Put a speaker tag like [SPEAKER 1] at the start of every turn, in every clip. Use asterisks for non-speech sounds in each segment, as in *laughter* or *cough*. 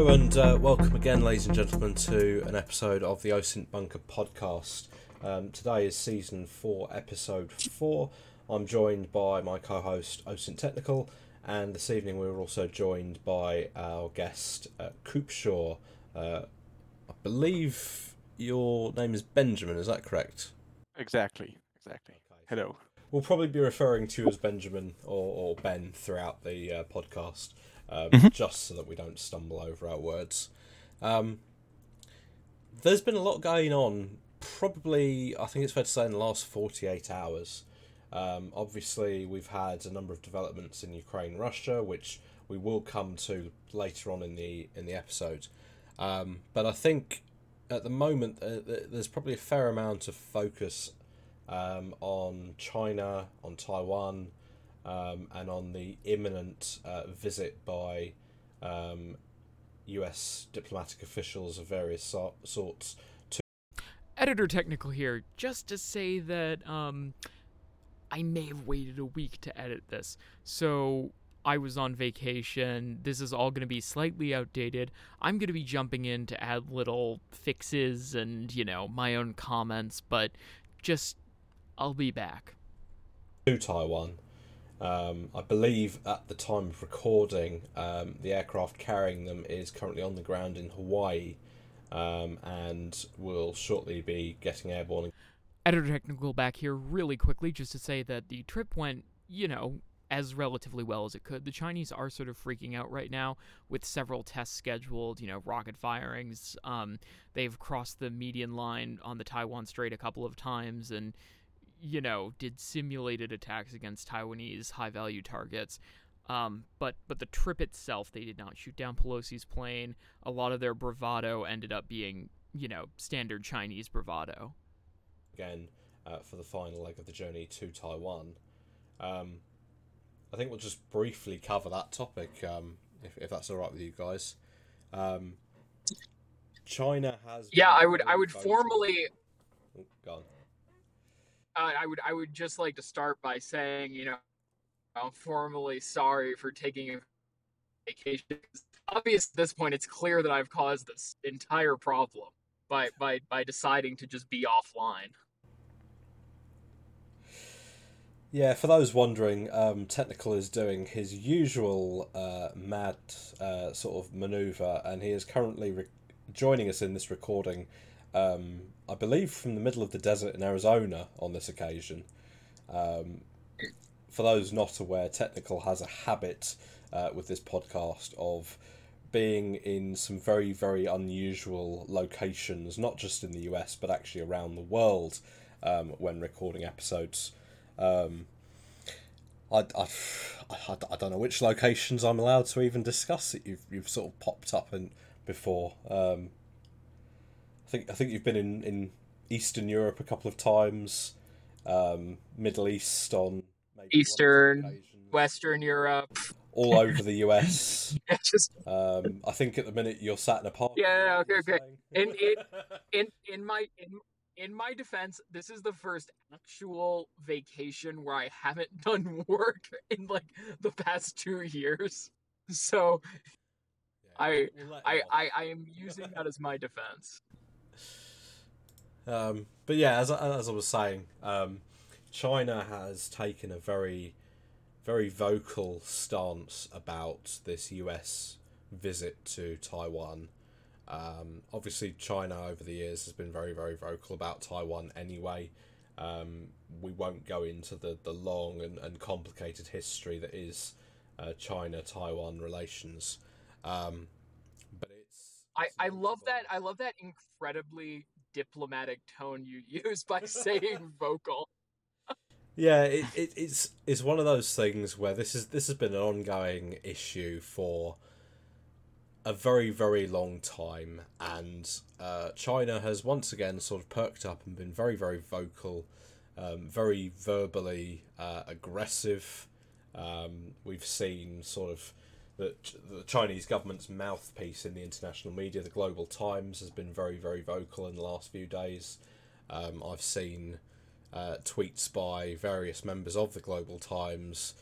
[SPEAKER 1] Hello and uh, welcome again, ladies and gentlemen, to an episode of the OSINT Bunker podcast. Um, today is season four, episode four. I'm joined by my co-host OSINT Technical, and this evening we were also joined by our guest uh, Coupsure. Uh, I believe your name is Benjamin. Is that correct?
[SPEAKER 2] Exactly. Exactly.
[SPEAKER 1] Okay.
[SPEAKER 2] Hello.
[SPEAKER 1] We'll probably be referring to you as Benjamin or, or Ben throughout the uh, podcast, um,
[SPEAKER 2] Mhm.
[SPEAKER 1] just so that we don't stumble over our words. Um, there's been a lot going on, probably, I think it's fair to say, in the last 48 hours. Um, obviously, we've had a number of developments in Ukraine, Russia, which we will come to later on in the in the episode. Um, but I think at the moment uh, there's probably a fair amount of focus um, on China, on Taiwan, um, and on the imminent uh, visit by um, U.S. diplomatic officials of various so- sorts.
[SPEAKER 3] To- Editor Technical here, just to say that um, I may have waited a week to edit this. So I was on vacation. This is all going to be slightly outdated. I'm going to be jumping in to add little fixes and, you know, my own comments, but just I'll be back.
[SPEAKER 1] to Taiwan. Um, I believe at the time of recording, um, the aircraft carrying them is currently on the ground in Hawaii um, and will shortly be getting airborne.
[SPEAKER 3] Editor Technical back here really quickly just to say that the trip went, you know, as relatively well as it could. The Chinese are sort of freaking out right now with several tests scheduled, you know, rocket firings. Um, they've crossed the median line on the Taiwan Strait a couple of times and, you know, did simulated attacks against Taiwanese high value targets. Um, but but the trip itself, they did not shoot down Pelosi's plane. A lot of their bravado ended up being, you know, standard Chinese bravado.
[SPEAKER 1] again uh, for the final leg of the journey to Taiwan. Um, I think we'll just briefly cover that topic, um, if, if that's all right with you guys. Um, China has.
[SPEAKER 4] Yeah, I would I would
[SPEAKER 1] vocal-
[SPEAKER 4] formally
[SPEAKER 1] Oh, go on.
[SPEAKER 4] Uh, I would I would just like to start by saying, you know, I'm formally sorry for taking a vacation. Obvious at this point it's clear that I've caused this entire problem by by by deciding to just be offline.
[SPEAKER 1] Yeah, for those wondering, um, Technical is doing his usual uh, mad uh, sort of maneuver, and he is currently re- joining us in this recording, um, I believe, from the middle of the desert in Arizona on this occasion. Um, for those not aware, Technical has a habit uh, with this podcast of being in some very, very unusual locations, not just in the US, but actually around the world um, when recording episodes. Um, I, I, I, I don't know which locations I'm allowed to even discuss that you've you've sort of popped up in before. Um, I think I think you've been in, in Eastern Europe a couple of times, um, Middle East on maybe one or two
[SPEAKER 4] Eastern, Western Europe.
[SPEAKER 1] all over the US. *laughs*
[SPEAKER 4] just
[SPEAKER 1] Um, I think at the minute you're sat in a park.
[SPEAKER 4] Yeah, okay, okay.
[SPEAKER 1] In,
[SPEAKER 4] In- *laughs* in- in my in in my defense, this is the first actual vacation where I haven't *laughs* done work in like the past two years. So I- I, I, I am using that as my defense.
[SPEAKER 1] Um, but yeah, as as I was saying, um, China has taken a very, very vocal stance about this US visit to Taiwan. Um, obviously, China over the years has been very, very vocal about Taiwan anyway. Um, we won't go into the, the long and, and complicated history that is uh, China Taiwan relations. Um.
[SPEAKER 4] I, I love that I love that incredibly diplomatic tone you *laughs* use by saying *laughs* vocal.
[SPEAKER 1] Yeah, it, it, it's it's one of those things where this is this has been an ongoing issue for a very very long time, and uh, China has once again sort of perked up and been very very vocal, um, very verbally uh, aggressive. Um, we've seen sort of the the Chinese government's mouthpiece in the international media, the Global Times, has been very very vocal in the last few days. Um, I've seen uh, tweets by various members of the Global Times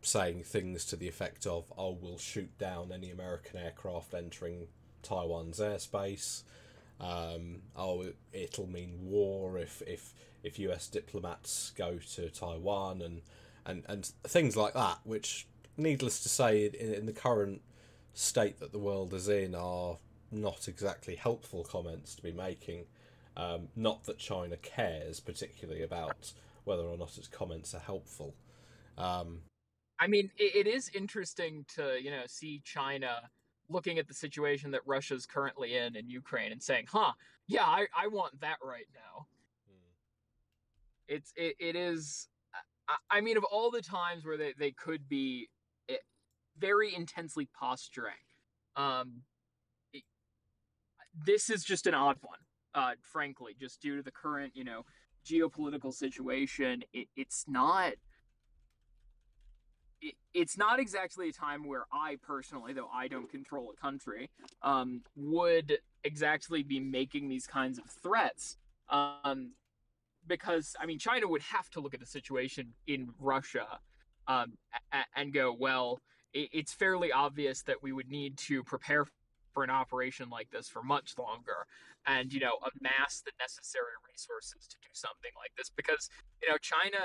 [SPEAKER 1] saying things to the effect of, "Oh, we'll shoot down any American aircraft entering Taiwan's airspace. Um, oh, it'll mean war if if if U.S. diplomats go to Taiwan and and and things like that, which, needless to say, in, in the current state that the world is in, are not exactly helpful comments to be making. Um, not that China cares particularly about whether or not its comments are helpful. Um,
[SPEAKER 4] I mean, it, it is interesting to you know see China looking at the situation that Russia's currently in in Ukraine and saying, "Huh, yeah, I, I want that right now." Hmm. It's it, it is. I, I, mean, of all the times where they, they could be very intensely posturing, um, it, this is just an odd one. Uh, frankly, just due to the current you know geopolitical situation, it, it's not it, it's not exactly a time where I personally, though I don't control a country, um, would exactly be making these kinds of threats. Um, because I mean, China would have to look at the situation in Russia um, a- and go, well, it- it's fairly obvious that we would need to prepare for an operation like this for much longer and you know amass the necessary resources to do something like this because you know china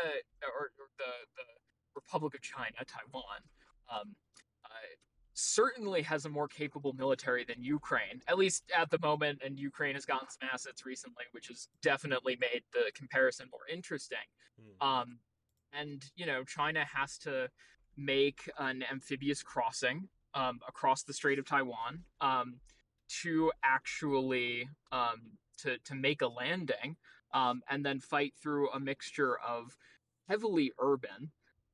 [SPEAKER 4] or, or the the Republic of China, Taiwan, um, uh, certainly has a more capable military than Ukraine, at least at the moment. And Ukraine has gotten some assets recently, which has definitely made the comparison more interesting. Mm. Um, and you know, China has to make an amphibious crossing um, across the Strait of Taiwan um, to actually um, to to make a landing, um, and then fight through a mixture of heavily urban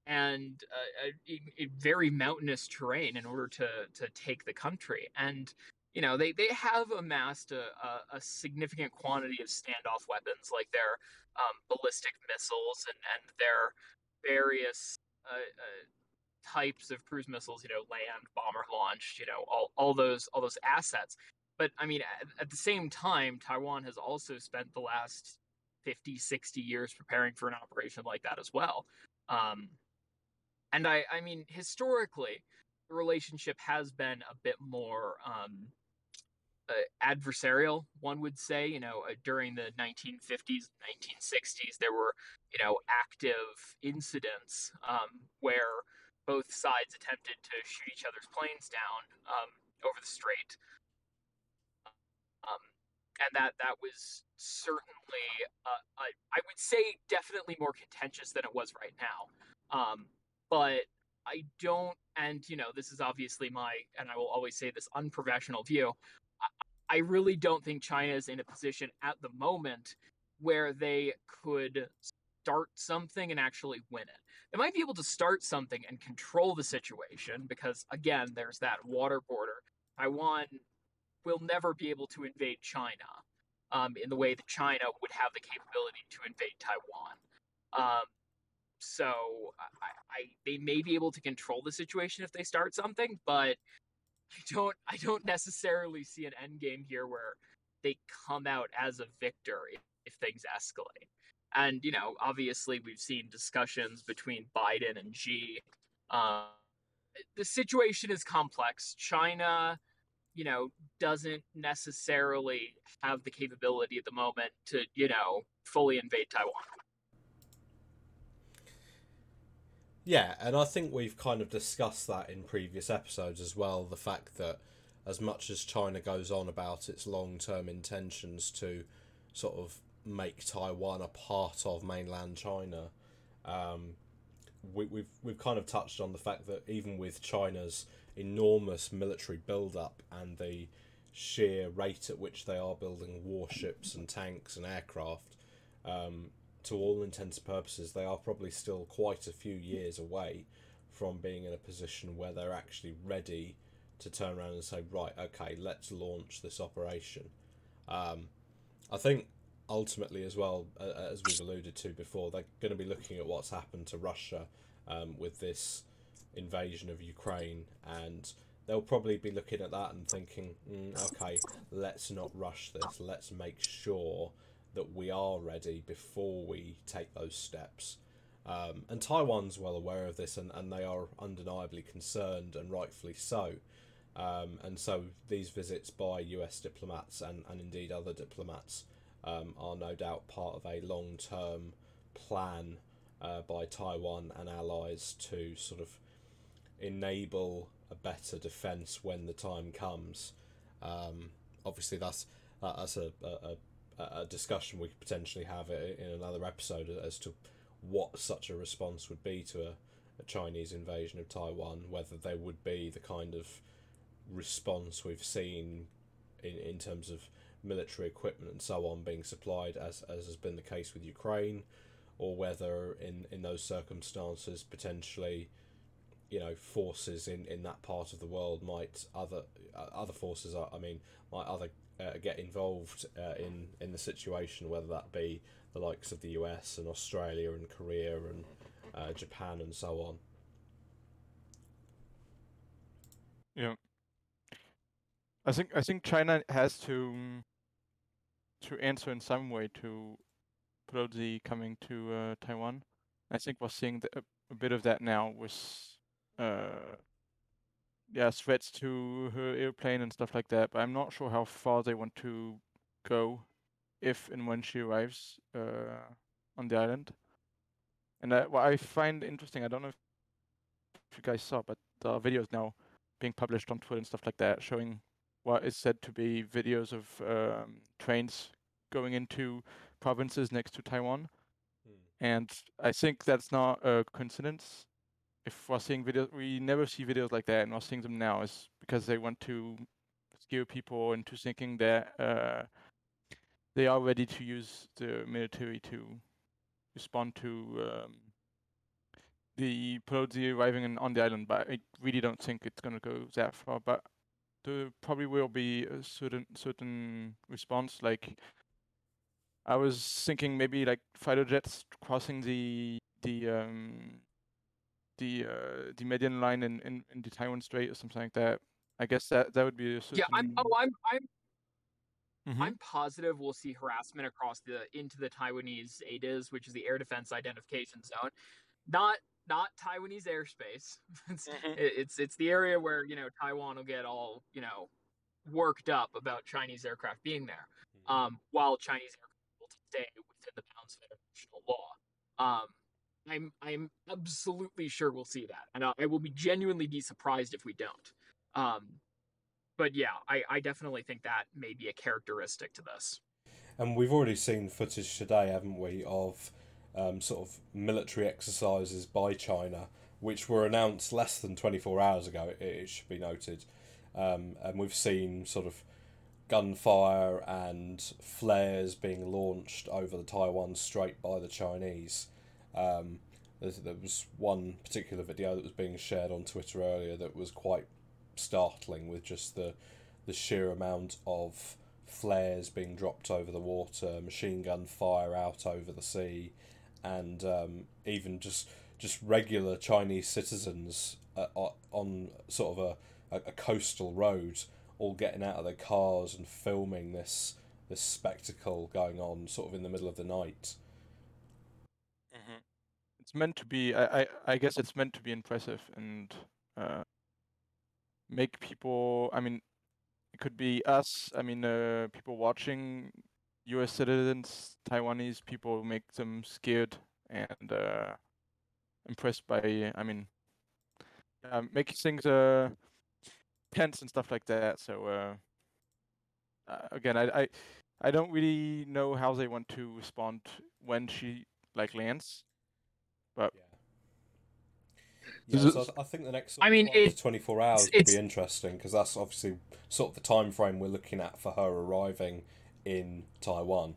[SPEAKER 4] and uh, a, a, very mountainous terrain in order to to take the country. And you know they, they have amassed a, a, a significant quantity of standoff weapons like their um, ballistic missiles and, and their various uh, uh, types of cruise missiles you know land bomber launched you know all, all those all those assets but i mean at, at the same time taiwan has also spent the last 50 60 years preparing for an operation like that as well um, and I, I mean, historically, the relationship has been a bit more um, uh, adversarial, one would say. You know, uh, during the 1950s, 1960s, there were, you know, active incidents um, where both sides attempted to shoot each other's planes down um, over the strait. Um, and that that was certainly, uh, I would say, definitely more contentious than it was right now. Um, but I don't, and you know, this is obviously my, and I will always say this unprofessional view. I, I really don't think China is in a position at the moment where they could start something and actually win it. They might be able to start something and control the situation because, again, there's that water border. Taiwan will never be able to invade China um, in the way that China would have the capability to invade Taiwan. Um, so I, I, they may be able to control the situation if they start something, but I don't I don't necessarily see an end game here where they come out as a victor if, if things escalate. And you know, obviously, we've seen discussions between Biden and Xi. Uh, the situation is complex. China, you know, doesn't necessarily have the capability at the moment to, you know, fully invade Taiwan.
[SPEAKER 1] Yeah, and I think we've kind of discussed that in previous episodes as well. The fact that as much as China goes on about its long term intentions to sort of make Taiwan a part of mainland China, um, we, we've we've kind of touched on the fact that even with China's enormous military build up and the sheer rate at which they are building warships and tanks and aircraft, um, to all intents and purposes, they are probably still quite a few years away from being in a position where they're actually ready to turn around and say, right, okay, let's launch this operation. Um, I think ultimately, as well, as we've alluded to before, they're going to be looking at what's happened to Russia um, with this invasion of Ukraine, and they'll probably be looking at that and thinking, mm, okay, let's not rush this. Let's make sure that we are ready before we take those steps. Um, and Taiwan's well aware of this, and, and they are undeniably concerned, and rightfully so. Um, and so these visits by US diplomats and, and indeed other diplomats um, are no doubt part of a long term plan uh, by Taiwan and allies to sort of enable a better defence when the time comes. Um, obviously, that's uh, that's a, a, a discussion we could potentially have in another episode as to what such a response would be to a, a Chinese invasion of Taiwan, whether there would be the kind of response we've seen in, in terms of military equipment and so on being supplied as, as has been the case with Ukraine, or whether in, in those circumstances potentially you know forces in, in that part of the world might other uh, other forces I mean might other uh, get involved uh, in in the situation whether that be the likes of the US and Australia and Korea and uh, Japan and so on.
[SPEAKER 2] Yeah. I think I think China has to to answer in some way to Pelosi coming to uh, Taiwan I think we're seeing the, a, a bit of that now with uh, yeah, threats to her airplane and stuff like that. But I'm not sure how far they want to go if and when she arrives uh, on the island. And what I find interesting, I don't know if you guys saw, but there are videos now being published on Twitter and stuff like that showing what is said to be videos of um, trains going into provinces next to Taiwan. Hmm. And I think that's not a coincidence if we're seeing videos, we never see videos like that, and we're seeing them now is because they want to scare people into thinking that uh, they are ready to use the military to respond to um, the Pelosi arriving in, on the island. But I really don't think it's going to go that far. But there probably will be a certain certain response. Like I was thinking, maybe like fighter jets crossing the the um, the uh, the median line in, in, in the Taiwan Strait or something like that. I guess that that would be a certain...
[SPEAKER 4] yeah. I'm oh I'm I'm mm-hmm. I'm positive we'll see harassment across the into the Taiwanese ADIZ, which is the Air Defense Identification Zone, not not Taiwanese airspace. *laughs* it's, mm-hmm. it's it's the area where you know Taiwan will get all you know worked up about Chinese aircraft being there, mm-hmm. um, while Chinese aircraft will stay within the bounds of international law. Um, I'm I'm absolutely sure we'll see that, and I will be genuinely be surprised if we don't. Um, but yeah, I, I definitely think that may be a characteristic to this.
[SPEAKER 1] And we've already seen footage today, haven't we, of um, sort of military exercises by China, which were announced less than 24 hours ago, it, it should be noted. Um, and we've seen sort of gunfire and flares being launched over the Taiwan Strait by the Chinese. Um, there was one particular video that was being shared on Twitter earlier that was quite startling with just the the sheer amount of flares being dropped over the water, machine gun fire out over the sea, and um, even just just regular Chinese citizens uh, on sort of a, a, coastal road all getting out of their cars and filming this this spectacle going on sort of in the middle of the night
[SPEAKER 2] it's meant to be. I, I, I guess it's meant to be impressive and uh, make people. I mean, it could be us. I mean, uh, people watching, U.S. citizens, Taiwanese people, make them scared and uh, impressed by. I mean, uh, make things uh, tense and stuff like that. So uh, uh, again, I, I I don't really know how they want to respond when she like lands. But
[SPEAKER 1] yeah, so I think the next. I mean, it, twenty four hours would be interesting because that's obviously sort of the time frame we're looking at for her arriving in Taiwan.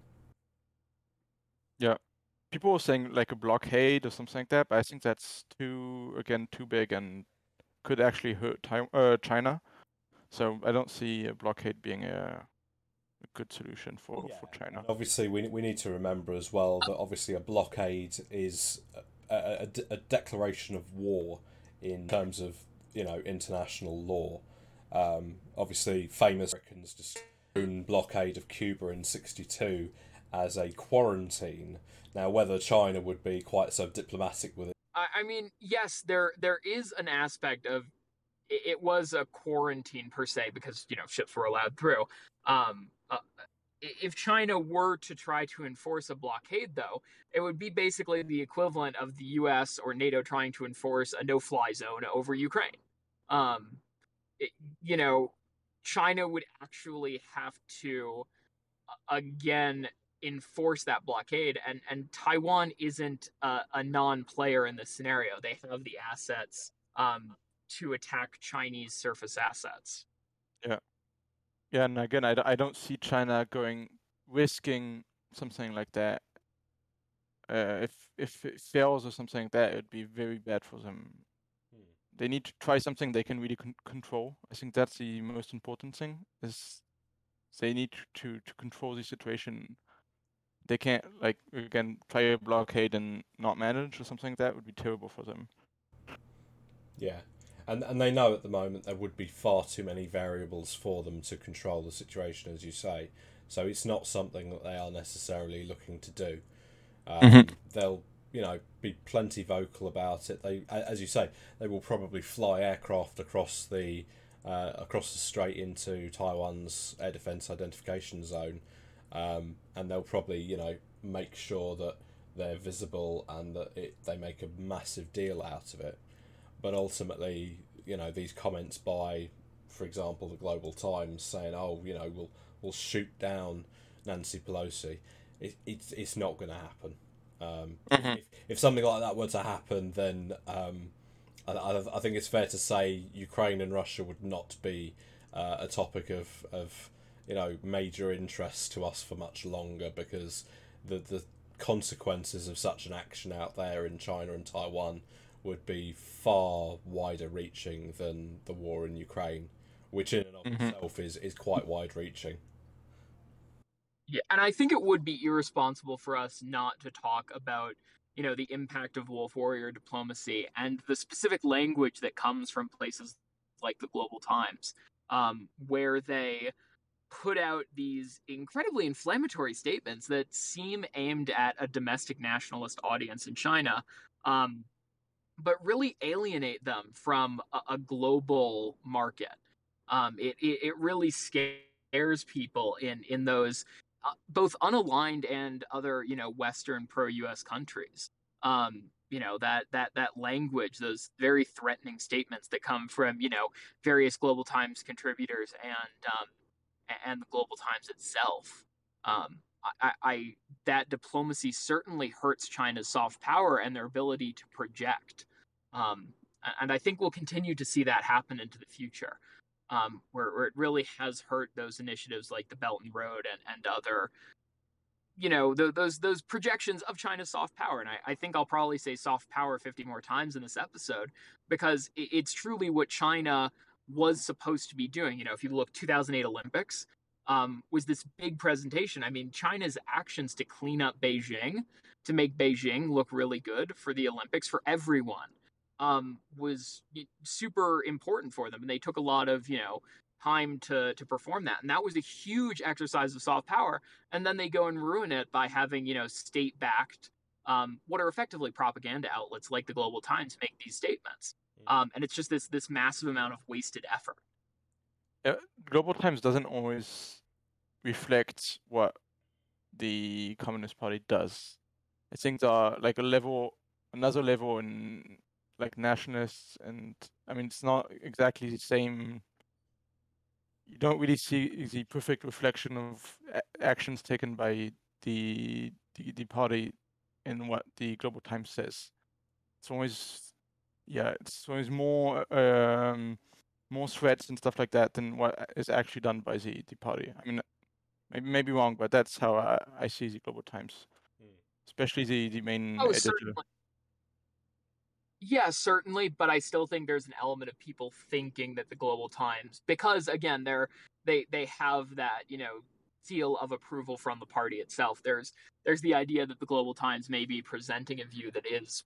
[SPEAKER 2] Yeah, people were saying like a blockade or something like that, but I think that's too again too big and could actually hurt uh, China. So I don't see a blockade being a a good solution for, yeah. for China. And
[SPEAKER 1] obviously, we, we need to remember as well that obviously a blockade is a, a, declaration of war in terms of you know international law. Um, obviously, famous Americans just own blockade of Cuba in '62 as a quarantine. Now, whether China would be quite so diplomatic with it,
[SPEAKER 4] I, mean, yes, there there is an aspect of it, it was a quarantine per se because you know ships were allowed through. Um, uh, if China were to try to enforce a blockade, though, it would be basically the equivalent of the U.S. or NATO trying to enforce a no-fly zone over Ukraine. Um, it, you know, China would actually have to again enforce that blockade, and and Taiwan isn't a, a non-player in this scenario. They have the assets um, to attack Chinese surface assets.
[SPEAKER 2] Yeah. Yeah, and again, I don't see China going risking something like that. Uh, if if it fails or something like that, it would be very bad for them. They need to try something they can really con- control. I think that's the most important thing. Is they need to to control the situation. They can't like again try a blockade and not manage or something like that would be terrible for them.
[SPEAKER 1] Yeah, and and they know at the moment there would be far too many variables for them to control the situation, as you say. So it's not something that they are necessarily looking to do. Um,
[SPEAKER 2] Mhm.
[SPEAKER 1] They'll, you know, be plenty vocal about it. They, as you say, they will probably fly aircraft across the uh, across the strait into Taiwan's air defense identification zone, um, and they'll probably, you know, make sure that they're visible and that it they make a massive deal out of it but ultimately, you know, these comments by, for example, the Global Times saying, "Oh, you know, we'll we'll shoot down Nancy Pelosi," it, it's it's not going to happen. Um,
[SPEAKER 2] Mhm.
[SPEAKER 1] if, if something like that were to happen, then um, I, I, I think it's fair to say Ukraine and Russia would not be uh, a topic of, of you know major interest to us for much longer because the the consequences of such an action out there in China and Taiwan would be far wider reaching than the war in Ukraine, which in and of
[SPEAKER 2] Mhm.
[SPEAKER 1] itself is, is quite wide reaching.
[SPEAKER 4] Yeah, and I think it would be irresponsible for us not to talk about, you know, the impact of wolf warrior diplomacy and the specific language that comes from places like the Global Times, um, where they put out these incredibly inflammatory statements that seem aimed at a domestic nationalist audience in China, um, but really alienate them from a, a global market. Um, it, it it really scares people in in those uh, both unaligned and other you know Western pro U.S. countries. Um, you know that that that language, those very threatening statements that come from you know various Global Times contributors and um, and the Global Times itself. Um, I, I that diplomacy certainly hurts China's soft power and their ability to project. Um, and I think we'll continue to see that happen into the future um, where, where it really has hurt those initiatives like the Belt and Road and, and other, you know, th- those those projections of China's soft power. And I, I think I'll probably say soft power 50 more times in this episode because it, it's truly what China was supposed to be doing. You know, if you look 2008 Olympics, um, was this big presentation. I mean, China's actions to clean up Beijing, to make Beijing look really good for the Olympics for everyone um, was super important for them, and they took a lot of you know time to to perform that, and that was a huge exercise of soft power. And then they go and ruin it by having you know state backed, um, what are effectively propaganda outlets like the Global Times make these statements, um, and it's just this this massive amount of wasted effort.
[SPEAKER 2] Yeah, Global Times doesn't always reflect what the Communist Party does. I think there are like a level, another level in like nationalists, and I mean it's not exactly the same. You don't really see the perfect reflection of a- actions taken by the, the the party in what the Global Times says. It's always, yeah, it's always more um, more threats and stuff like that than what is actually done by the, the party. I mean, maybe maybe wrong, but that's how I, I see the Global Times,
[SPEAKER 1] Hmm.
[SPEAKER 2] especially the, the main
[SPEAKER 4] Oh,
[SPEAKER 2] editor.
[SPEAKER 4] certainly. Yeah, certainly, but I still think there's an element of people thinking that the Global Times, because again, they're they they have that you know seal of approval from the party itself. There's there's the idea that the Global Times may be presenting a view that is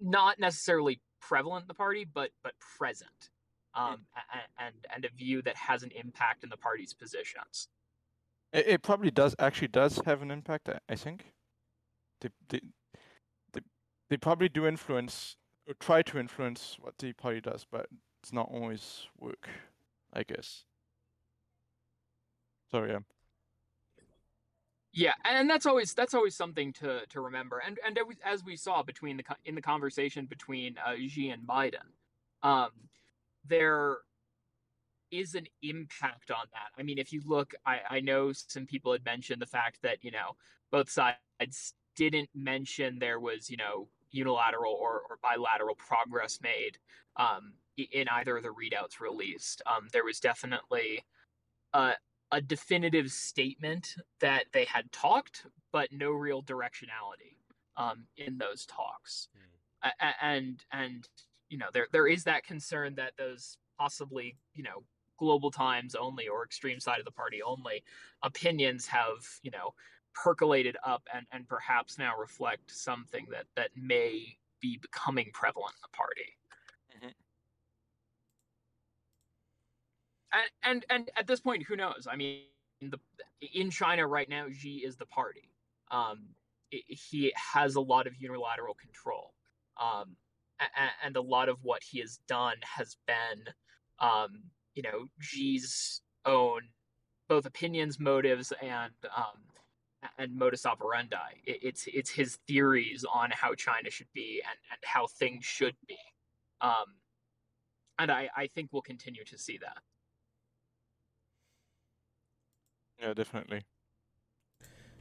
[SPEAKER 4] not necessarily prevalent in the party, but but present, um, a- a- and and a view that has an impact in the party's positions.
[SPEAKER 2] It, it probably does actually does have an impact. I, I think. They, they they they probably do influence or try to influence what the party does, but it's not always work, I guess. Sorry, um,
[SPEAKER 4] Yeah, and that's always that's always something to to remember. And and as we saw between the in the conversation between uh, Xi and Biden, um, there is an impact on that. I mean, if you look, I I know some people had mentioned the fact that you know both sides didn't mention there was you know unilateral or, or bilateral progress made um, in either of the readouts released. Um, there was definitely a a definitive statement that they had talked, but no real directionality um, in those talks. A- and and you know there there is that concern that those possibly you know global times only or extreme side of the party only opinions have you know percolated up and and perhaps now reflect something that that may be becoming prevalent in the party.
[SPEAKER 2] Mhm.
[SPEAKER 4] and and and at this point, who knows? I mean, the in China right now, Xi is the party. Um, i- he has a lot of unilateral control, um, a- and a lot of what he has done has been, um, you know, Xi's own both opinions, motives, and um, and modus operandi. It, it's it's his theories on how China should be and, and how things should be. Um, and I, I think we'll continue to see that.
[SPEAKER 2] yeah, definitely.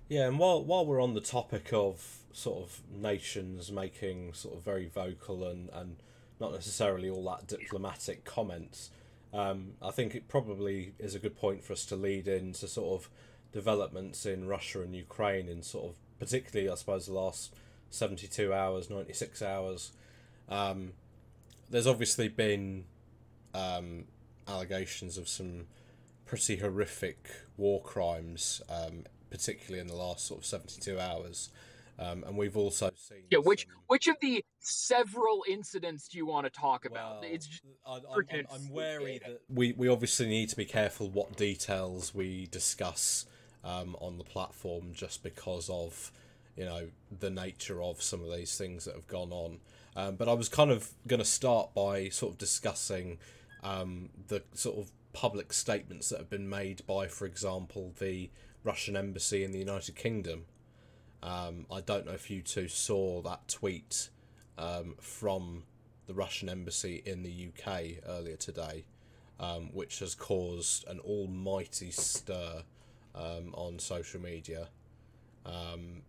[SPEAKER 1] Yeah, and while while we're on the topic of sort of nations making sort of very vocal and, and not necessarily all that diplomatic comments, um, I think it probably is a good point for us to lead into sort of developments in Russia and Ukraine in sort of particularly I suppose the last seventy two hours, ninety six hours. Um, there's obviously been um, allegations of some pretty horrific war crimes, um, particularly in the last sort of 72 hours. Um, and we've also seen.
[SPEAKER 4] Yeah, which
[SPEAKER 1] some-
[SPEAKER 4] which of the several incidents do you want to talk about?
[SPEAKER 1] well,
[SPEAKER 4] it's just,
[SPEAKER 1] I, I'm, I'm, I'm wary that we, we obviously need to be careful what details we discuss um, on the platform just because of you know the nature of some of these things that have gone on. Um, but I was kind of going to start by sort of discussing um, the sort of public statements that have been made by, for example, the Russian embassy in the United Kingdom. Um, I don't know if you two saw that tweet um, from the Russian embassy in the UK earlier today, um, which has caused an almighty stir um, on social media. Um,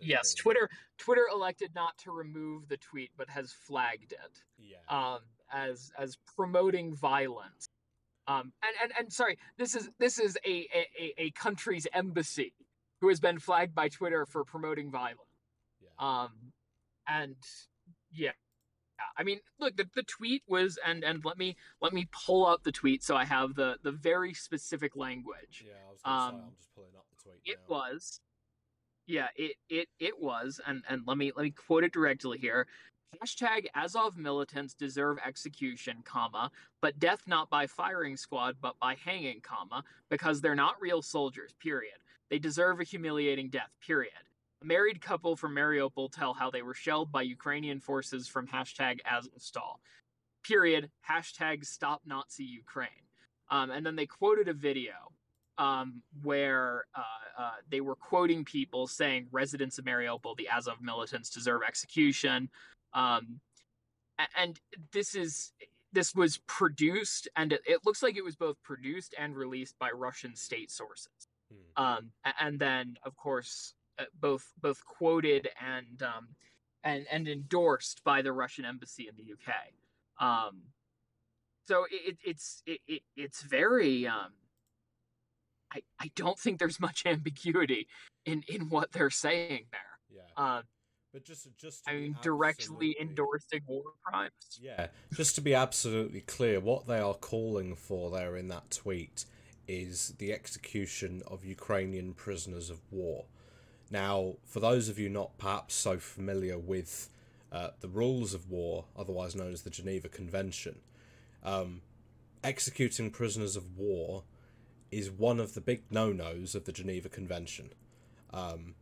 [SPEAKER 4] yes, Twitter Twitter elected not to remove the tweet, but has flagged it
[SPEAKER 1] Yeah.
[SPEAKER 4] um, as as promoting violence. Um, and, and and sorry, this is this is a, a, a- country's embassy who has been flagged by Twitter for promoting violence.
[SPEAKER 1] yeah.
[SPEAKER 4] Um, and yeah. I mean, look, the, the tweet was, and and let me let me pull up the tweet so I have the the very specific language.
[SPEAKER 1] yeah, I was
[SPEAKER 4] um,
[SPEAKER 1] say, I'm just pulling up the tweet
[SPEAKER 4] It
[SPEAKER 1] now.
[SPEAKER 4] was, yeah, it it it was, and and let me let me quote it directly here. Hashtag Azov militants deserve execution, comma, but death not by firing squad, but by hanging, comma, because they're not real soldiers, period. They deserve a humiliating death, period. A married couple from Mariupol tell how they were shelled by Ukrainian forces from hashtag Azovstal. Period. Hashtag stop Nazi Ukraine. Um, and then they quoted a video um, where uh, uh, they were quoting people saying residents of Mariupol, the Azov militants, deserve execution. Um, and this is this was produced, and it, it looks like it was both produced and released by Russian state sources.
[SPEAKER 1] Hmm.
[SPEAKER 4] Um, and then, of course, both both quoted and um, and and endorsed by the Russian embassy in the UK. Um, so it, it, it's it, it, it's very um, I, I don't think there's much *laughs* ambiguity in, in what they're saying there.
[SPEAKER 1] Yeah.
[SPEAKER 4] Um,
[SPEAKER 1] but just, just to
[SPEAKER 4] I mean, directly endorsing war crimes.
[SPEAKER 1] Yeah, just to be absolutely clear, what they are calling for there in that tweet is the execution of Ukrainian prisoners of war. Now, for those of you not perhaps so familiar with uh, the rules of war, otherwise known as the Geneva Convention, um, executing prisoners of war is one of the big no nos of the Geneva Convention. Um,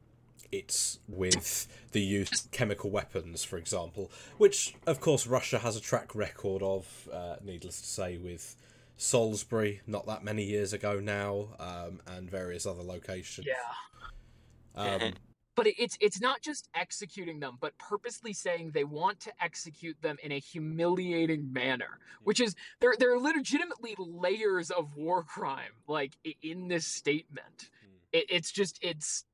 [SPEAKER 1] it's with the use of chemical weapons, for example, which of course Russia has a track record of. Uh, needless to say, with Salisbury not that many years ago now, um, and various other locations.
[SPEAKER 4] Yeah.
[SPEAKER 1] Um, *laughs*
[SPEAKER 4] but it's it's not just executing them but purposely saying they want to execute them in a humiliating manner which is there there are legitimately layers of war crime like in this statement. It, it's just it's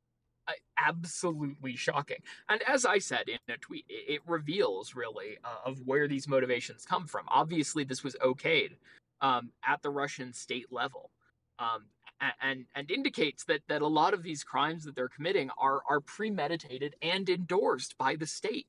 [SPEAKER 4] uh, absolutely shocking. And as i said in a tweet it, reveals really uh, of where these motivations come from. Obviously this was okayed um, at the russian state level. Um, and and indicates that that a lot of these crimes that they're committing are are premeditated and endorsed by the state.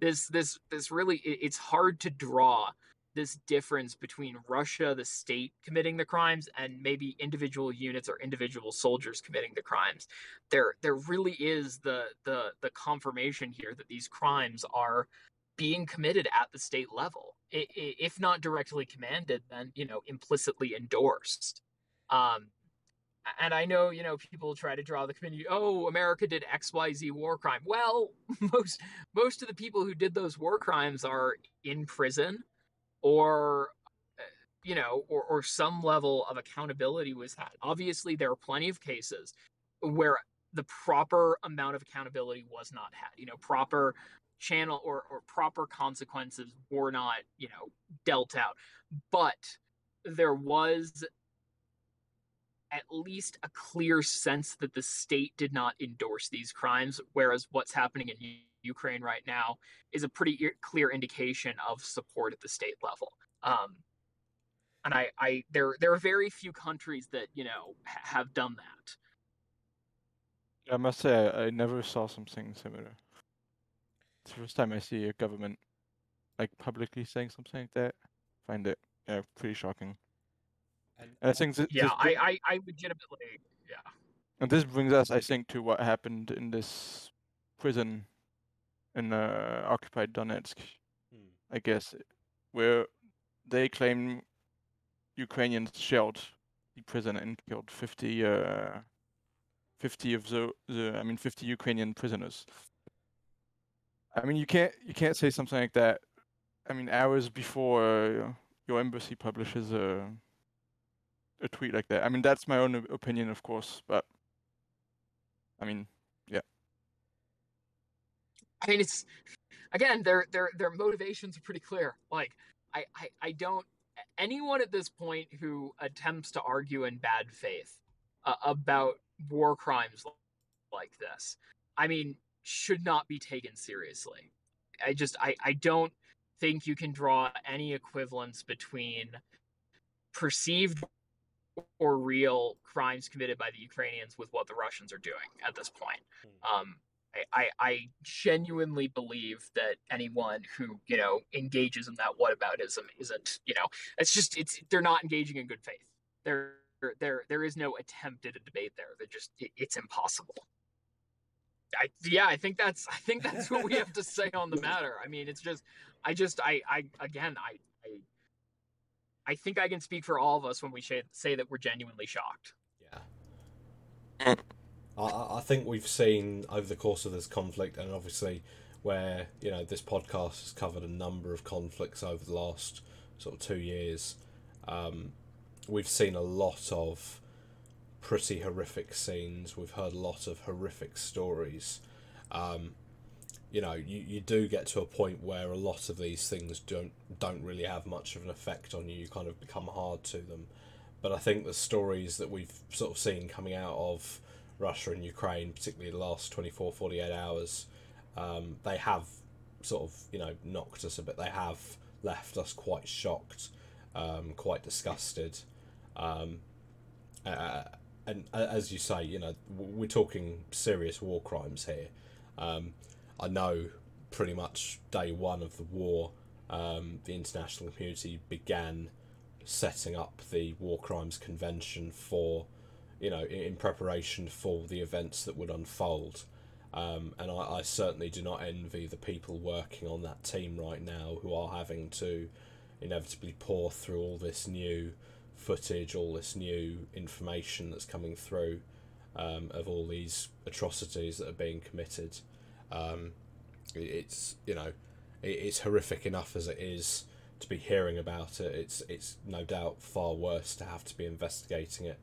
[SPEAKER 4] This this this really it's hard to draw this difference between Russia, the state committing the crimes, and maybe individual units or individual soldiers committing the crimes. There there really is the the the confirmation here that these crimes are being committed at the state level. If not directly commanded, then you know implicitly endorsed. Um, and I know, you know, people try to draw the community. Oh, America did X, Y, Z war crime. Well, *laughs* most most of the people who did those war crimes are in prison, or uh, you know, or or some level of accountability was had. Obviously, there are plenty of cases where the proper amount of accountability was not had. You know, proper channel or or proper consequences were not, you know, dealt out. But there was at least a clear sense that the state did not endorse these crimes, whereas what's happening in Ukraine right now is a pretty clear indication of support at the state level. Um, and I, I, there, there are very few countries that you know ha- have done that.
[SPEAKER 2] I must say, I, I never saw something similar. It's the first time I see a government like publicly saying something like that. I Find it yeah, pretty shocking.
[SPEAKER 1] And,
[SPEAKER 2] And I think th-
[SPEAKER 4] Yeah,
[SPEAKER 2] this
[SPEAKER 4] I, I, I legitimately, yeah.
[SPEAKER 2] and this brings us, I think, to what happened in this prison in uh, occupied Donetsk.
[SPEAKER 1] Hmm.
[SPEAKER 2] I guess, where they claim Ukrainians shelled the prison and killed 50, uh, 50 of the, the, I mean, 50 Ukrainian prisoners. I mean, you can't you can't say something like that. I mean, hours before uh, your embassy publishes a a tweet like that. I mean, that's my own opinion, of course, but I mean, yeah.
[SPEAKER 4] I mean, it's again, their their their motivations are pretty clear. Like, I, I I don't anyone at this point who attempts to argue in bad faith uh, about war crimes like this, I mean, should not be taken seriously. I just I I don't think you can draw any equivalence between perceived or real crimes committed by the Ukrainians with what the Russians are doing at this point. Um, I, I, I genuinely believe that anyone who you know engages in that whataboutism isn't you know it's just it's they're not engaging in good faith. There there there is no attempt at a debate there. They're just it, it's impossible. I, yeah, I think that's I think that's what we have to say on the *laughs* matter. I mean, it's just I just I I again I I I think I can speak for all of us when we say say that we're genuinely shocked.
[SPEAKER 1] Yeah. I- I, I think we've seen over the course of this conflict, and obviously where you know this podcast has covered a number of conflicts over the last sort of two years. Um, we've seen a lot of pretty horrific scenes. We've heard a lot of horrific stories. Um, you know, you, you do get to a point where a lot of these things don't don't really have much of an effect on you. You kind of become hard to them. But I think the stories that we've sort of seen coming out of Russia and Ukraine, particularly the last 24, 48 hours, um, they have sort of, you know, knocked us a bit. They have left us quite shocked, um, quite disgusted. Um, uh, and as you say, you know, we're talking serious war crimes here. I know pretty much day one of the war, um, the international community began setting up the War Crimes Convention for, you know, in, in preparation for the events that would unfold. Um, and I, I certainly do not envy the people working on that team right now who are having to inevitably pour through all this new footage, all this new information that's coming through. um, of all these atrocities that are being committed. Um, it's you know it's horrific enough as it is to be hearing about it. It's it's no doubt far worse to have to be investigating it.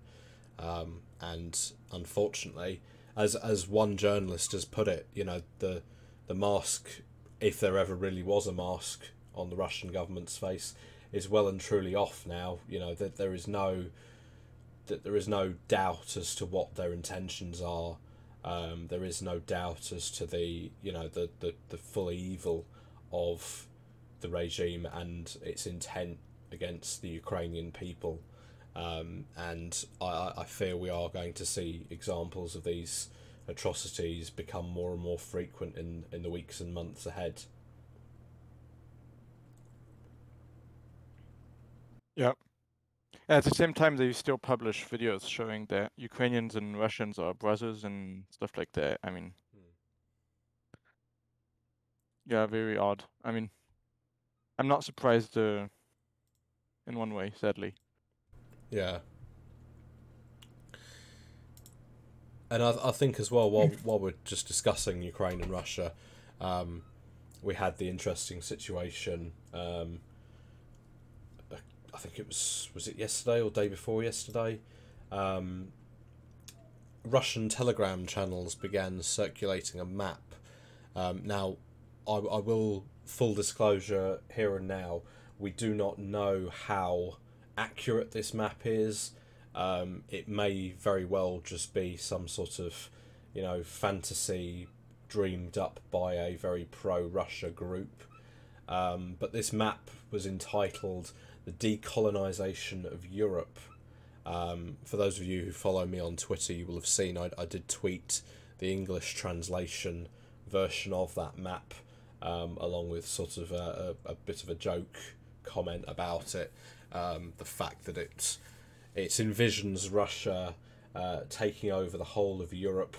[SPEAKER 1] Um, and unfortunately, as as one journalist has put it, you know the the mask, if there ever really was a mask on the Russian government's face, is well and truly off now. You know that there is no that there is no doubt as to what their intentions are. Um, there is no doubt as to the you know the, the, the full evil of the regime and its intent against the Ukrainian people. Um, and I, I fear we are going to see examples of these atrocities become more and more frequent in, in the weeks and months ahead.
[SPEAKER 2] Yeah. At the same time, they still publish videos showing that Ukrainians and Russians are brothers and stuff like that. I mean,
[SPEAKER 1] Hmm.
[SPEAKER 2] yeah, very odd. I mean, I'm not surprised uh, in one way, sadly.
[SPEAKER 1] Yeah. And I, I think as well, while while we're just discussing Ukraine and Russia, um, we had the interesting situation. Um, I think it was was it yesterday or day before yesterday. Um, Russian Telegram channels began circulating a map. Um, now, I, I will full disclosure here and now. We do not know how accurate this map is. Um, it may very well just be some sort of, you know, fantasy dreamed up by a very pro Russia group. Um, but this map was entitled The Decolonization of Europe. Um, for those of you who follow me on Twitter, you will have seen I, I did tweet the English translation version of that map, um, along with sort of a, a, a bit of a joke comment about it. Um, the fact that it it envisions Russia uh, taking over the whole of Europe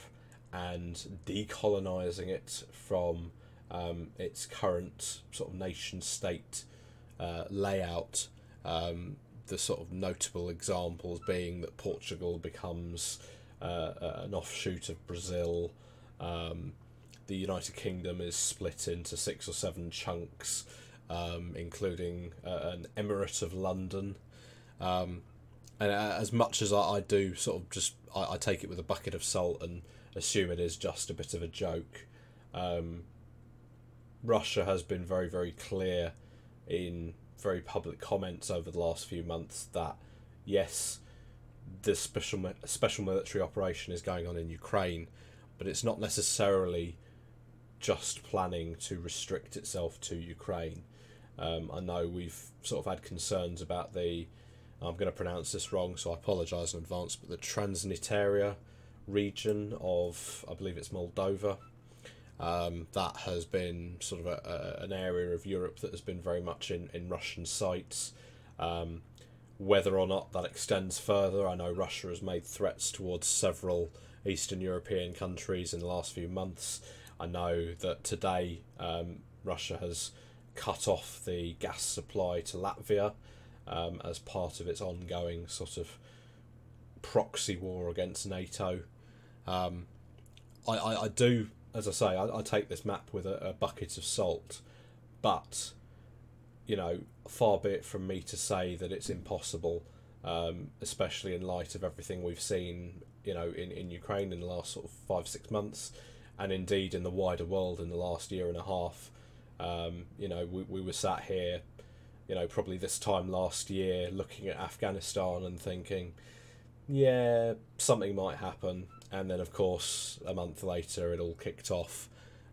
[SPEAKER 1] and decolonizing it from um, its current sort of nation state uh, layout. Um, the sort of notable examples being that Portugal becomes uh, an offshoot of Brazil. Um, the United Kingdom is split into six or seven chunks, um, including uh, an Emirate of London. Um, and uh, as much as I, I do sort of just I, I take it with a bucket of salt and assume it is just a bit of a joke um, Russia has been very very clear in very public comments over the last few months that yes the special special military operation is going on in Ukraine but it's not necessarily just planning to restrict itself to Ukraine. Um, I know we've sort of had concerns about the I'm going to pronounce this wrong, so I apologise in advance, but the Transnistria region of, I believe it's Moldova, um, that has been sort of a, a, an area of Europe that has been very much in, in Russian sights. Um, whether or not that extends further, I know Russia has made threats towards several Eastern European countries in the last few months. I know that today um, Russia has cut off the gas supply to Latvia um, as part of its ongoing sort of proxy war against NATO. Um, I, I, I do, as I say, I, I take this map with a, a bucket of salt, but you know, far be it from me to say that it's impossible, um, especially in light of everything we've seen, you know, in, in Ukraine in the last sort of five, six months, and indeed in the wider world in the last year and a half. Um, you know, we, we were sat here you know, probably this time last year, looking at Afghanistan and thinking, yeah, something might happen. And then, of course, a month later, it all kicked off.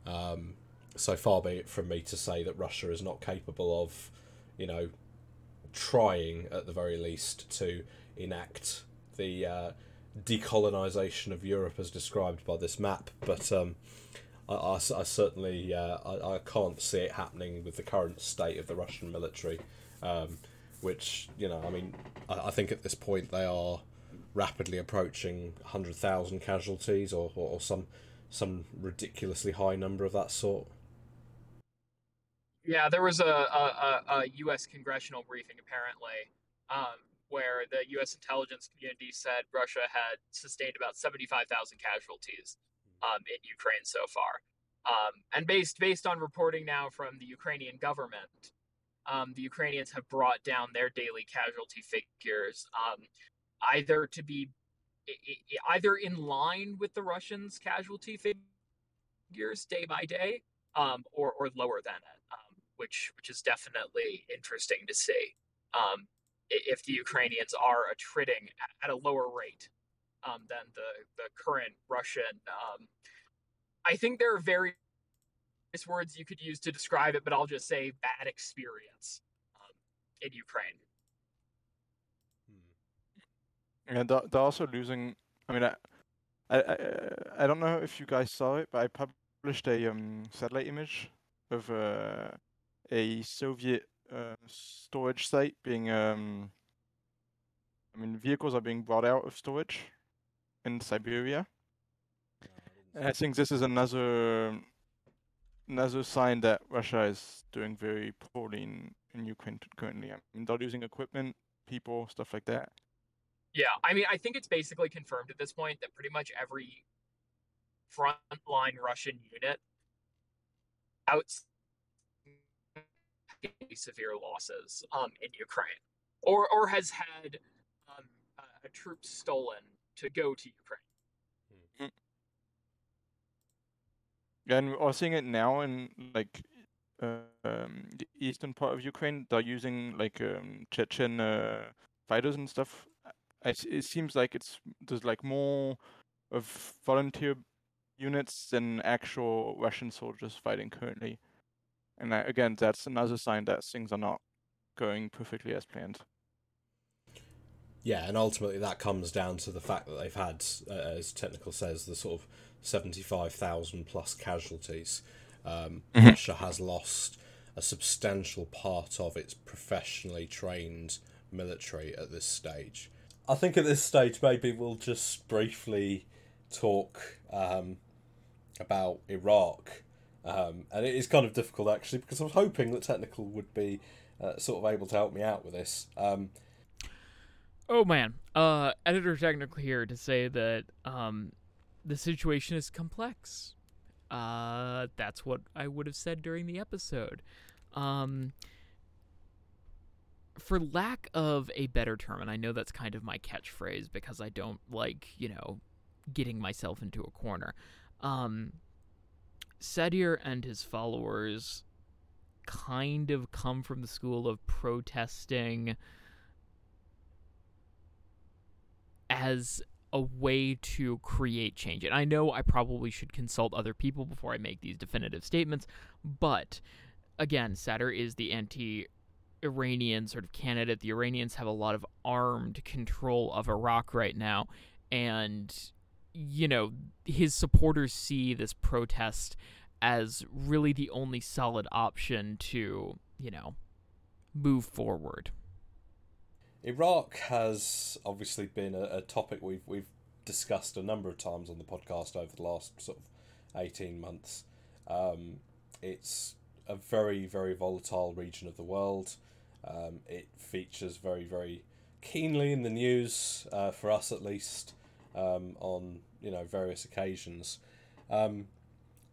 [SPEAKER 1] Um, so far be it from me to say that Russia is not capable of, you know, trying at the very least to enact the uh, decolonisation of Europe as described by this map. But um, I, I, I certainly uh, I, I can't see it happening with the current state of the Russian military, um, which you know I mean I, I think at this point they are rapidly approaching hundred thousand casualties or, or, or some some ridiculously high number of that sort.
[SPEAKER 4] Yeah, there was a, a, a, a U.S. congressional briefing apparently, um,
[SPEAKER 5] where the U.S. intelligence community said Russia had sustained about 75,000 casualties um, in Ukraine so far. Um, and based based on reporting now from the Ukrainian government, um, the Ukrainians have brought down their daily casualty figures um, either to be either in line with the Russians' casualty figures day by day, um, or or lower than it, um, which which is definitely interesting to see. Um, if the Ukrainians are attriting at a lower rate um, than the the current Russian. Um, I think there are various words you could use to describe it, but I'll just say bad experience um, in Ukraine.
[SPEAKER 2] Hmm. And they're, also losing. I mean, I, I, I, I don't know if you guys saw it, but I published a um, satellite image of uh, a Soviet uh, storage site being. Um, I mean, vehicles are being brought out of storage in Siberia. And I think this is another another sign that Russia is doing very poorly in, in Ukraine currently. I mean, they're losing equipment, people, stuff like that.
[SPEAKER 5] Yeah, I mean, I think it's basically confirmed at this point that pretty much every frontline Russian unit out severe losses um, in Ukraine, or or has had um, a troop stolen to go to Ukraine.
[SPEAKER 2] and we're seeing it now in like uh, um, the eastern part of Ukraine. They're using like um, Chechen uh, fighters and stuff. It, it seems like it's there's like more of volunteer units than actual Russian soldiers fighting currently. And that, again, that's another sign that things are not going perfectly as planned.
[SPEAKER 1] Yeah, and ultimately that comes down to the fact that they've had, uh, as technical says, the sort of 75,000 plus casualties. Um, mm-hmm. Russia has lost a substantial part of its professionally trained military at this stage. I think at this stage, maybe we'll just briefly talk um, about Iraq. Um, and it is kind of difficult actually because I was hoping that technical would be uh, sort of able to help me out with this. Um,
[SPEAKER 4] oh man, uh, editor technical here to say that um, the situation is complex. Uh, that's what I would have said during the episode. Um, for lack of a better term, and I know that's kind of my catchphrase because I don't like, you know, getting myself into a corner. Um, and his followers kind of come from the school of protesting as a way to create change. And I know I probably should consult other people before I make these definitive statements, but again, Sadr is the anti Iranian sort of candidate. The Iranians have a lot of armed control of Iraq right now, and you know, his supporters see this protest as really the only solid option to, you know, move forward.
[SPEAKER 1] Iraq has obviously been a, a, topic we've we've discussed a number of times on the podcast over the last sort of eighteen months. Um, it's a very very volatile region of the world. Um, it features very very keenly in the news uh, for us at least um, on you know various occasions. Um,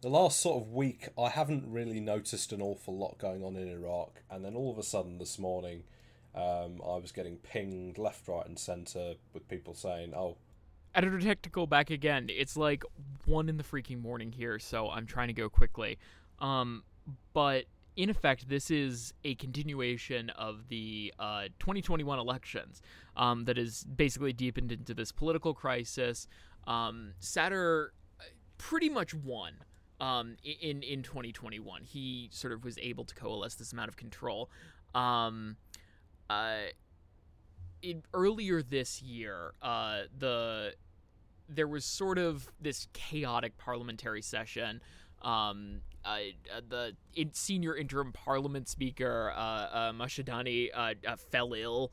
[SPEAKER 1] the last sort of week, I haven't really noticed an awful lot going on in Iraq, and then all of a sudden this morning um, I was getting pinged left, right, and centre with people saying, "Oh,
[SPEAKER 4] editor technical back again." It's like one in the freaking morning here, so I'm trying to go quickly. Um, but in effect, this is a continuation of the uh, 2021 elections um, that is basically deepened into this political crisis. Um, Sadr uh, pretty much won um, in in 2021. He sort of was able to coalesce this amount of control. Um, uh, in, earlier this year, uh, the there was sort of this chaotic parliamentary session. Um, the in, senior interim parliament speaker uh, uh, Mashhadani uh, uh, fell ill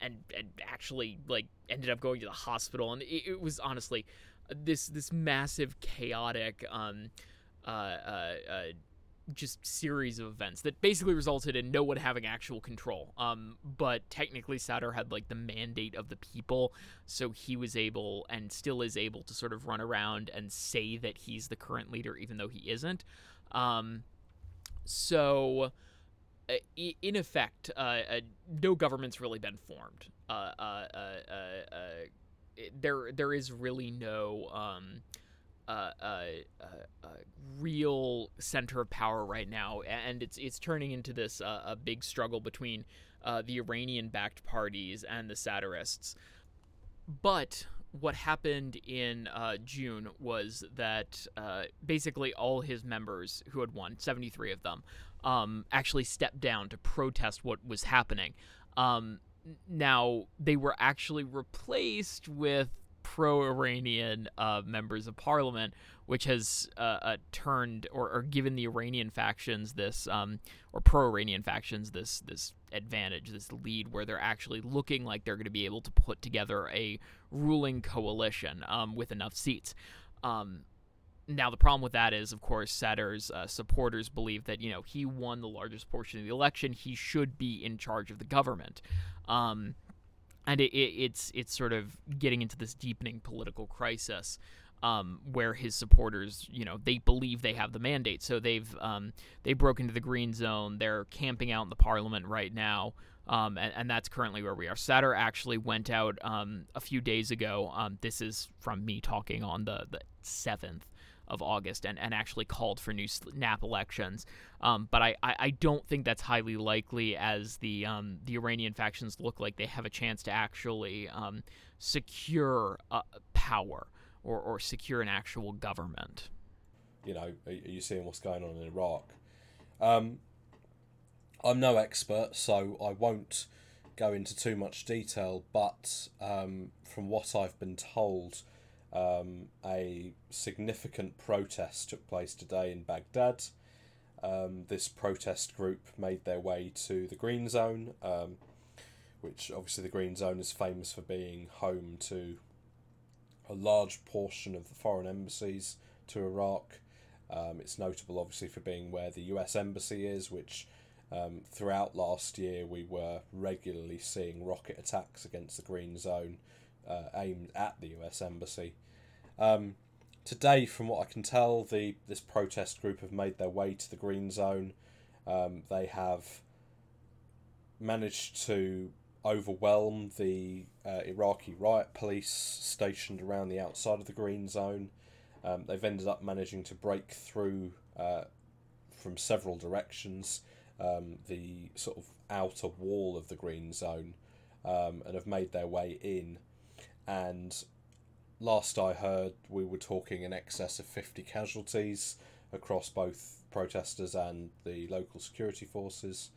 [SPEAKER 4] and, and actually like ended up going to the hospital, and it, it was honestly this this massive chaotic um, uh, uh, uh, just series of events that basically resulted in no one having actual control. Um, but technically, Sadr had like the mandate of the people, so he was able and still is able to sort of run around and say that he's the current leader, even though he isn't. Um, so, uh, in effect, uh, uh, no government's really been formed. Uh, uh, uh, there, there is really no. Um, uh, uh, uh, real center of power right now, and it's it's turning into this a big struggle between the Iranian-backed parties and the Sadrists. But what happened in uh, June was that basically all his members who had won, 73 of them, um, actually stepped down to protest what was happening. Um, now they were actually replaced with pro-Iranian uh, members of parliament, which has uh, uh, turned or, or, given the Iranian factions this um, or pro-Iranian factions this this advantage, this lead, where they're actually looking like they're going to be able to put together a ruling coalition um, with enough seats. Um, now the problem with that is, of course, Sadr's uh, supporters believe that you know he won the largest portion of the election. He should be in charge of the government. Um, and it, it, it's it's sort of getting into this deepening political crisis um, where his supporters, you know, they believe they have the mandate, so they've um, they broke into the green zone. They're camping out in the parliament right now, um, and, and, that's currently where we are. Sadr actually went out um, a few days ago. Um, this is from me talking on the the seventh of August and, and actually called for new snap elections. Um, but I, I, I, don't think that's highly likely as the the Iranian factions look like they have a chance to actually secure uh, power or, or secure an actual government.
[SPEAKER 1] You know, are you seeing what's going on in Iraq? Um, I'm no expert, so I won't go into too much detail, but um, from what I've been told, um, a significant protest took place today in Baghdad. Um, this protest group made their way to the Green Zone, um, which obviously the Green Zone is famous for being home to a large portion of the foreign embassies to Iraq. Um, it's notable, obviously, for being where the US Embassy is, which um, throughout last year we were regularly seeing rocket attacks against the Green Zone uh, aimed at the US Embassy. Um, today, from what I can tell, the this protest group have made their way to the Green Zone. Um, they have managed to overwhelm the uh, Iraqi riot police stationed around the outside of the Green Zone. Um, they've ended up managing to break through uh, from several directions um, the sort of outer wall of the Green Zone um, and have made their way in. And last I heard, we were talking in excess of 50 casualties across both protesters and the local security forces.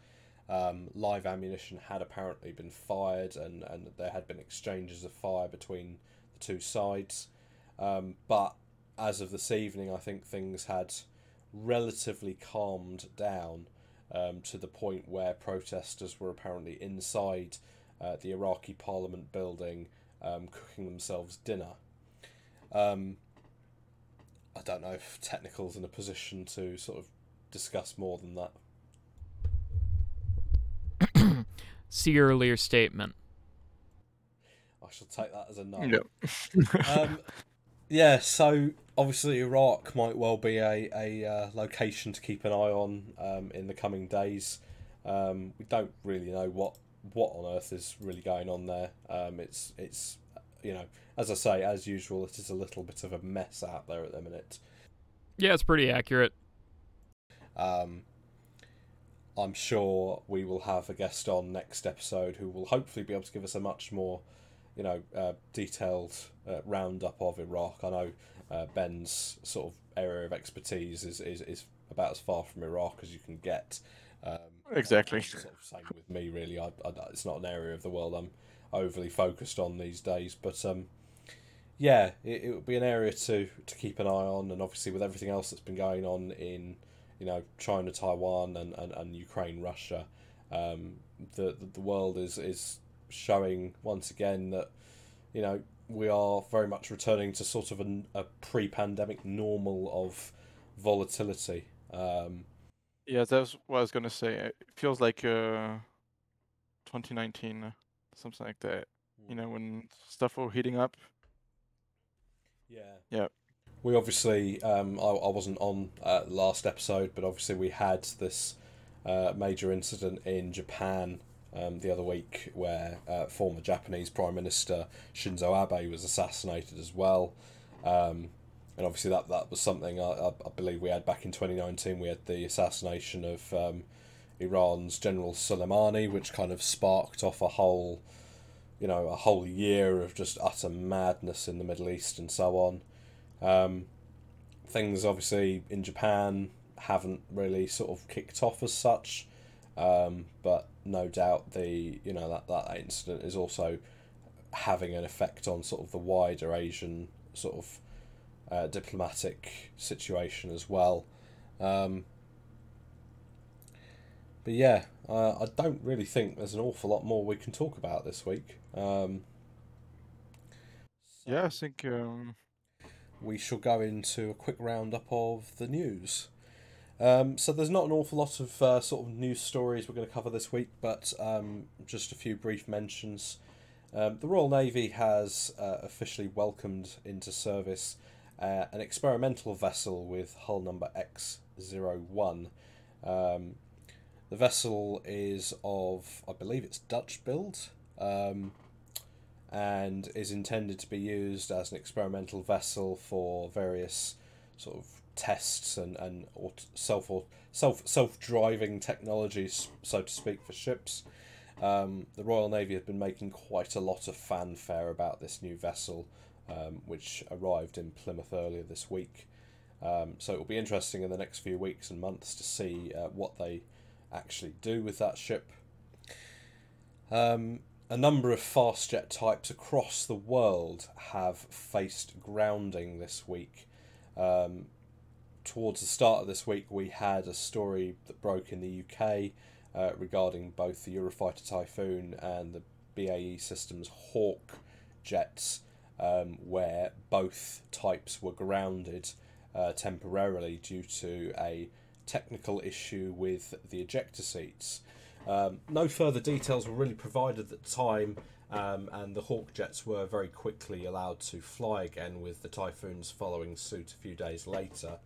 [SPEAKER 1] Um, live ammunition had apparently been fired, and, and there had been exchanges of fire between the two sides. Um, but as of this evening, I think things had relatively calmed down um, to the point where protesters were apparently inside uh, the Iraqi parliament building um, cooking themselves dinner. Um, I don't know if technical's in a position to sort of discuss more than that.
[SPEAKER 4] See earlier statement.
[SPEAKER 1] I shall take that as a no.
[SPEAKER 2] Yep. *laughs*
[SPEAKER 1] um, yeah, so obviously Iraq might well be a, a uh, location to keep an eye on um, in the coming days. Um, we don't really know what what on earth is really going on there. Um, it's it's you know, as I say, as usual, it is a little bit of a mess out there at the minute.
[SPEAKER 4] Yeah, it's pretty accurate.
[SPEAKER 1] Um, I'm sure we will have a guest on next episode who will hopefully be able to give us a much more, you know, uh, detailed uh, roundup of Iraq. I know uh, Ben's sort of area of expertise is, is, is about as far from Iraq as you can get. Um,
[SPEAKER 2] exactly.
[SPEAKER 1] Sort of same with me, really. I, I, it's not an area of the world I'm overly focused on these days. But um, yeah, it, it would be an area to to keep an eye on, and obviously with everything else that's been going on in you know China, Taiwan, and and, and Ukraine, Russia, um, the, the the world is is showing once again that you know we are very much returning to sort of a, a pre-pandemic normal of volatility. Um,
[SPEAKER 2] Yeah, that's what I was gonna say. It feels like uh, 2019, uh, something like that. You know, when stuff were heating up.
[SPEAKER 1] Yeah.
[SPEAKER 2] Yeah.
[SPEAKER 1] We obviously, um, I, I wasn't on uh, last episode, but obviously we had this uh, major incident in Japan um, the other week where uh, former Japanese Prime Minister Shinzo Abe was assassinated as well. Um, and obviously that, that was something I, I, I believe we had back in 2019. We had the assassination of um, Iran's General Soleimani, which kind of sparked off a whole, you know, a whole year of just utter madness in the Middle East and so on. Um, things obviously in Japan haven't really sort of kicked off as such, um, but no doubt the you know that that incident is also having an effect on sort of the wider Asian sort of uh, diplomatic situation as well. Um, but yeah, uh, I don't really think there's an awful lot more we can talk about this week. Um,
[SPEAKER 2] Yeah, I think um,
[SPEAKER 1] we shall go into a quick roundup of the news. Um, so there's not an awful lot of uh, sort of news stories we're going to cover this week, but um, just a few brief mentions. Um, the Royal Navy has uh, officially welcomed into service uh, an experimental vessel with hull number X01. Um, the vessel is of, I believe it's Dutch build, um, and is intended to be used as an experimental vessel for various sort of tests and and self self self driving technologies, so to speak, for ships. Um, the Royal Navy have been making quite a lot of fanfare about this new vessel, um, which arrived in Plymouth earlier this week. Um, so it will be interesting in the next few weeks and months to see uh, what they actually do with that ship. Um, a number of fast jet types across the world have faced grounding this week. Um, towards the start of this week, we had a story that broke in the UK uh, regarding both the Eurofighter Typhoon and the BAE Systems Hawk jets, um, where both types were grounded uh, temporarily due to a technical issue with the ejector seats. Um, no further details were really provided at the time, um, and the Hawk jets were very quickly allowed to fly again, with the Typhoons following suit a few days later.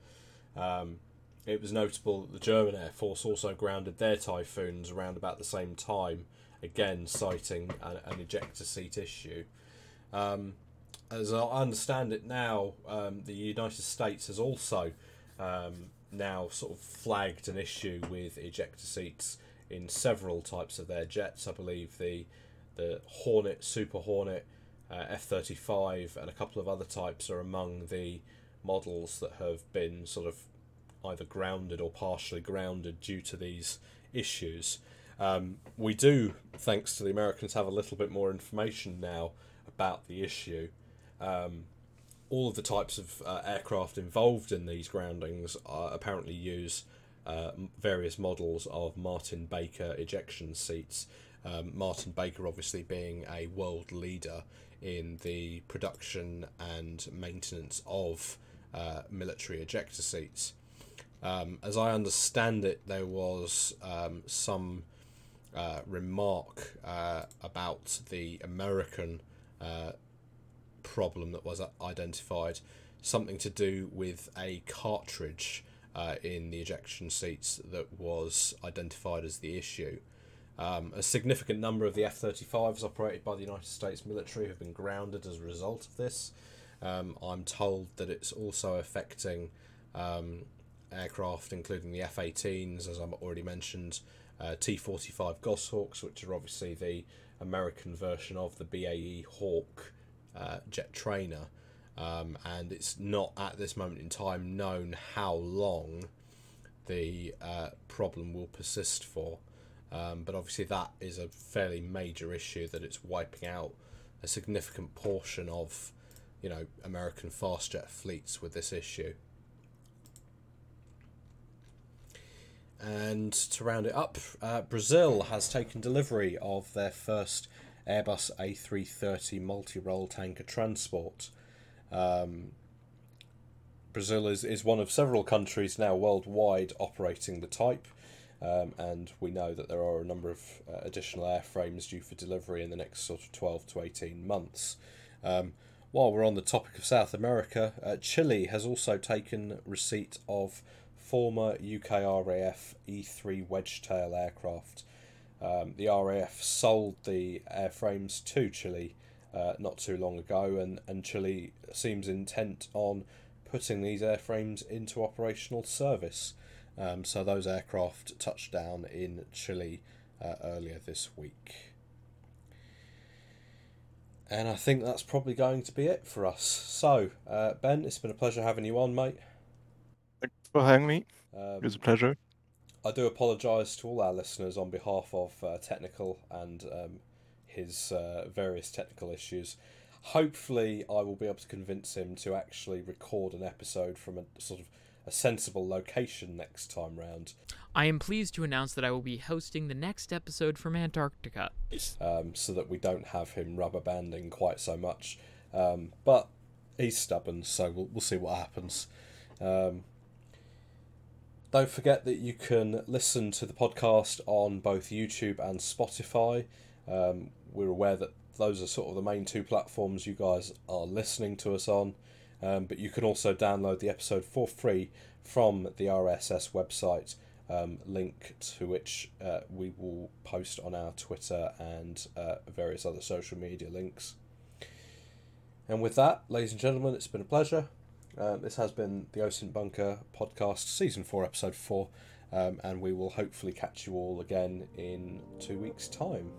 [SPEAKER 1] Um, it was notable that the German Air Force also grounded their Typhoons around about the same time, again citing a, an ejector seat issue. Um, as I understand it now, um, the United States has also um, now sort of flagged an issue with ejector seats in several types of their jets. I believe the the Hornet, Super Hornet, uh, F thirty five, and a couple of other types are among the models that have been sort of either grounded or partially grounded due to these issues. Um, we do, thanks to the Americans, have a little bit more information now about the issue. Um, all of the types of uh, aircraft involved in these groundings are apparently use uh, various models of Martin Baker ejection seats. Um, Martin Baker, obviously, being a world leader in the production and maintenance of uh, military ejector seats. Um, as I understand it, there was um, some uh, remark uh, about the American uh, problem that was identified, something to do with a cartridge uh, in the ejection seats that was identified as the issue. Um, a significant number of the F 35s operated by the United States military have been grounded as a result of this. Um, I'm told that it's also affecting um, aircraft, including the F 18s, as I've already mentioned, uh, T 45 Goshawks, which are obviously the American version of the BAE Hawk uh, jet trainer. Um, and it's not at this moment in time known how long the uh, problem will persist for. Um, but obviously, that is a fairly major issue that it's wiping out a significant portion of, you know, American fast jet fleets with this issue. And to round it up, uh, Brazil has taken delivery of their first Airbus A330 multi role tanker transport. Um, Brazil is, is one of several countries now worldwide operating the type, um, and we know that there are a number of uh, additional airframes due for delivery in the next sort of 12 to 18 months. Um, while we're on the topic of South America, uh, Chile has also taken receipt of former UK RAF E3 Wedgetail aircraft. Um, the RAF sold the airframes to Chile uh, not too long ago, and, and Chile seems intent on putting these airframes into operational service. Um, so those aircraft touched down in Chile uh, earlier this week. And I think that's probably going to be it for us. So, uh, Ben, it's been a pleasure having you on, mate.
[SPEAKER 2] Thanks for having me.
[SPEAKER 1] Um,
[SPEAKER 2] It was a pleasure.
[SPEAKER 1] I do apologise to all our listeners on behalf of uh, Technical and um, his uh, various technical issues. Hopefully, I will be able to convince him to actually record an episode from a sort of a sensible location next time round,
[SPEAKER 3] I am pleased to announce that I will be hosting the next episode from Antarctica.
[SPEAKER 1] um, so that we don't have him rubber banding quite so much. Um, but he's stubborn, so we'll, we'll see what happens. Um, don't forget that you can listen to the podcast on both YouTube and Spotify. Um, we're aware that those are sort of the main two platforms you guys are listening to us on. Um, but you can also download the episode for free from the RSS website, um, link to which uh, we will post on our Twitter and uh, various other social media links. And with that, ladies and gentlemen, it's been a pleasure. Um, this has been the OSINT Bunker podcast, season four, episode four, um, and we will hopefully catch you all again in two weeks' time.